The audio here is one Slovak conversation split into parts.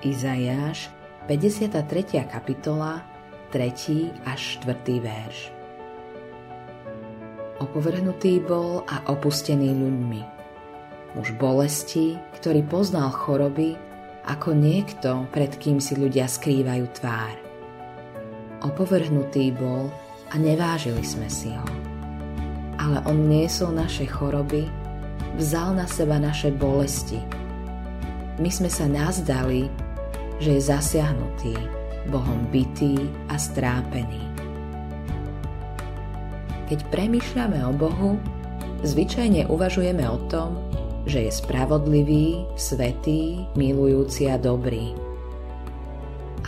Izajáš, 53. kapitola, 3. až 4. verš. Opovrhnutý bol a opustený ľuďmi. Muž bolesti, ktorý poznal choroby, ako niekto, pred kým si ľudia skrývajú tvár. Opovrhnutý bol a nevážili sme si ho. Ale on niesol naše choroby, vzal na seba naše bolesti. My sme sa nazdali, že je zasiahnutý, Bohom bytý a strápený. Keď premyšľame o Bohu, zvyčajne uvažujeme o tom, že je spravodlivý, svetý, milujúci a dobrý.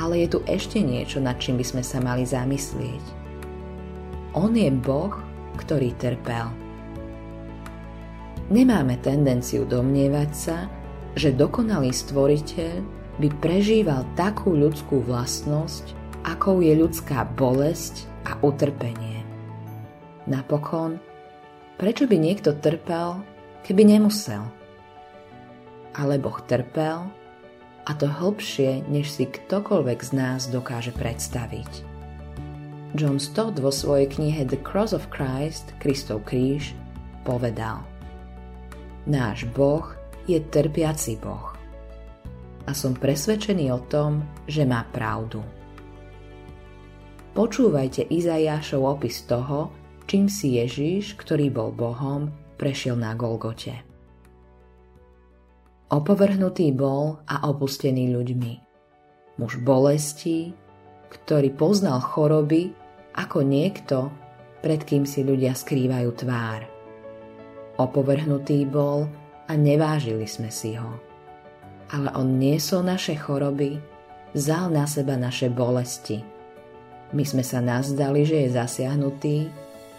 Ale je tu ešte niečo, nad čím by sme sa mali zamyslieť. On je Boh, ktorý trpel. Nemáme tendenciu domnievať sa, že dokonalý stvoriteľ by prežíval takú ľudskú vlastnosť, akou je ľudská bolesť a utrpenie. Napokon, prečo by niekto trpel, keby nemusel? Ale Boh trpel a to hlbšie, než si ktokoľvek z nás dokáže predstaviť. John Stott vo svojej knihe The Cross of Christ, Kristov kríž, povedal Náš Boh je trpiaci Boh a som presvedčený o tom, že má pravdu. Počúvajte Izajášov opis toho, čím si Ježíš, ktorý bol Bohom, prešiel na Golgote. Opovrhnutý bol a opustený ľuďmi. Muž bolesti, ktorý poznal choroby ako niekto, pred kým si ľudia skrývajú tvár. Opovrhnutý bol a nevážili sme si ho ale on niesol naše choroby, vzal na seba naše bolesti. My sme sa nazdali, že je zasiahnutý,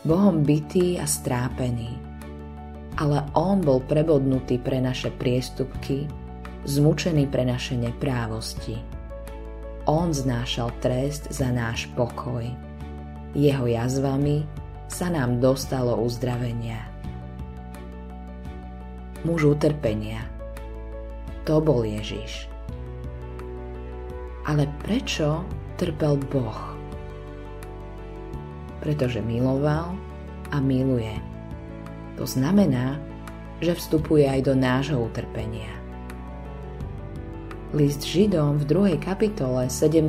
Bohom bytý a strápený. Ale on bol prebodnutý pre naše priestupky, zmučený pre naše neprávosti. On znášal trest za náš pokoj. Jeho jazvami sa nám dostalo uzdravenia. Muž utrpenia – to bol Ježiš. Ale prečo trpel Boh? Pretože miloval a miluje. To znamená, že vstupuje aj do nášho utrpenia. List Židom v 2. kapitole 17.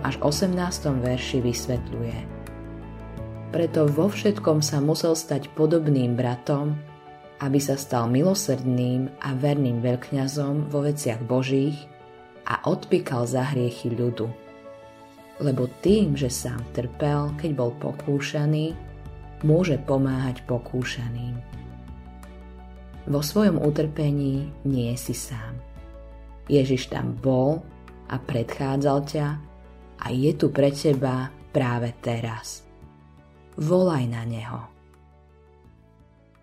až 18. verši vysvetľuje. Preto vo všetkom sa musel stať podobným bratom, aby sa stal milosrdným a verným veľkňazom vo veciach Božích a odpíkal za hriechy ľudu. Lebo tým, že sám trpel, keď bol pokúšaný, môže pomáhať pokúšaným. Vo svojom utrpení nie si sám. Ježiš tam bol a predchádzal ťa a je tu pre teba práve teraz. Volaj na Neho.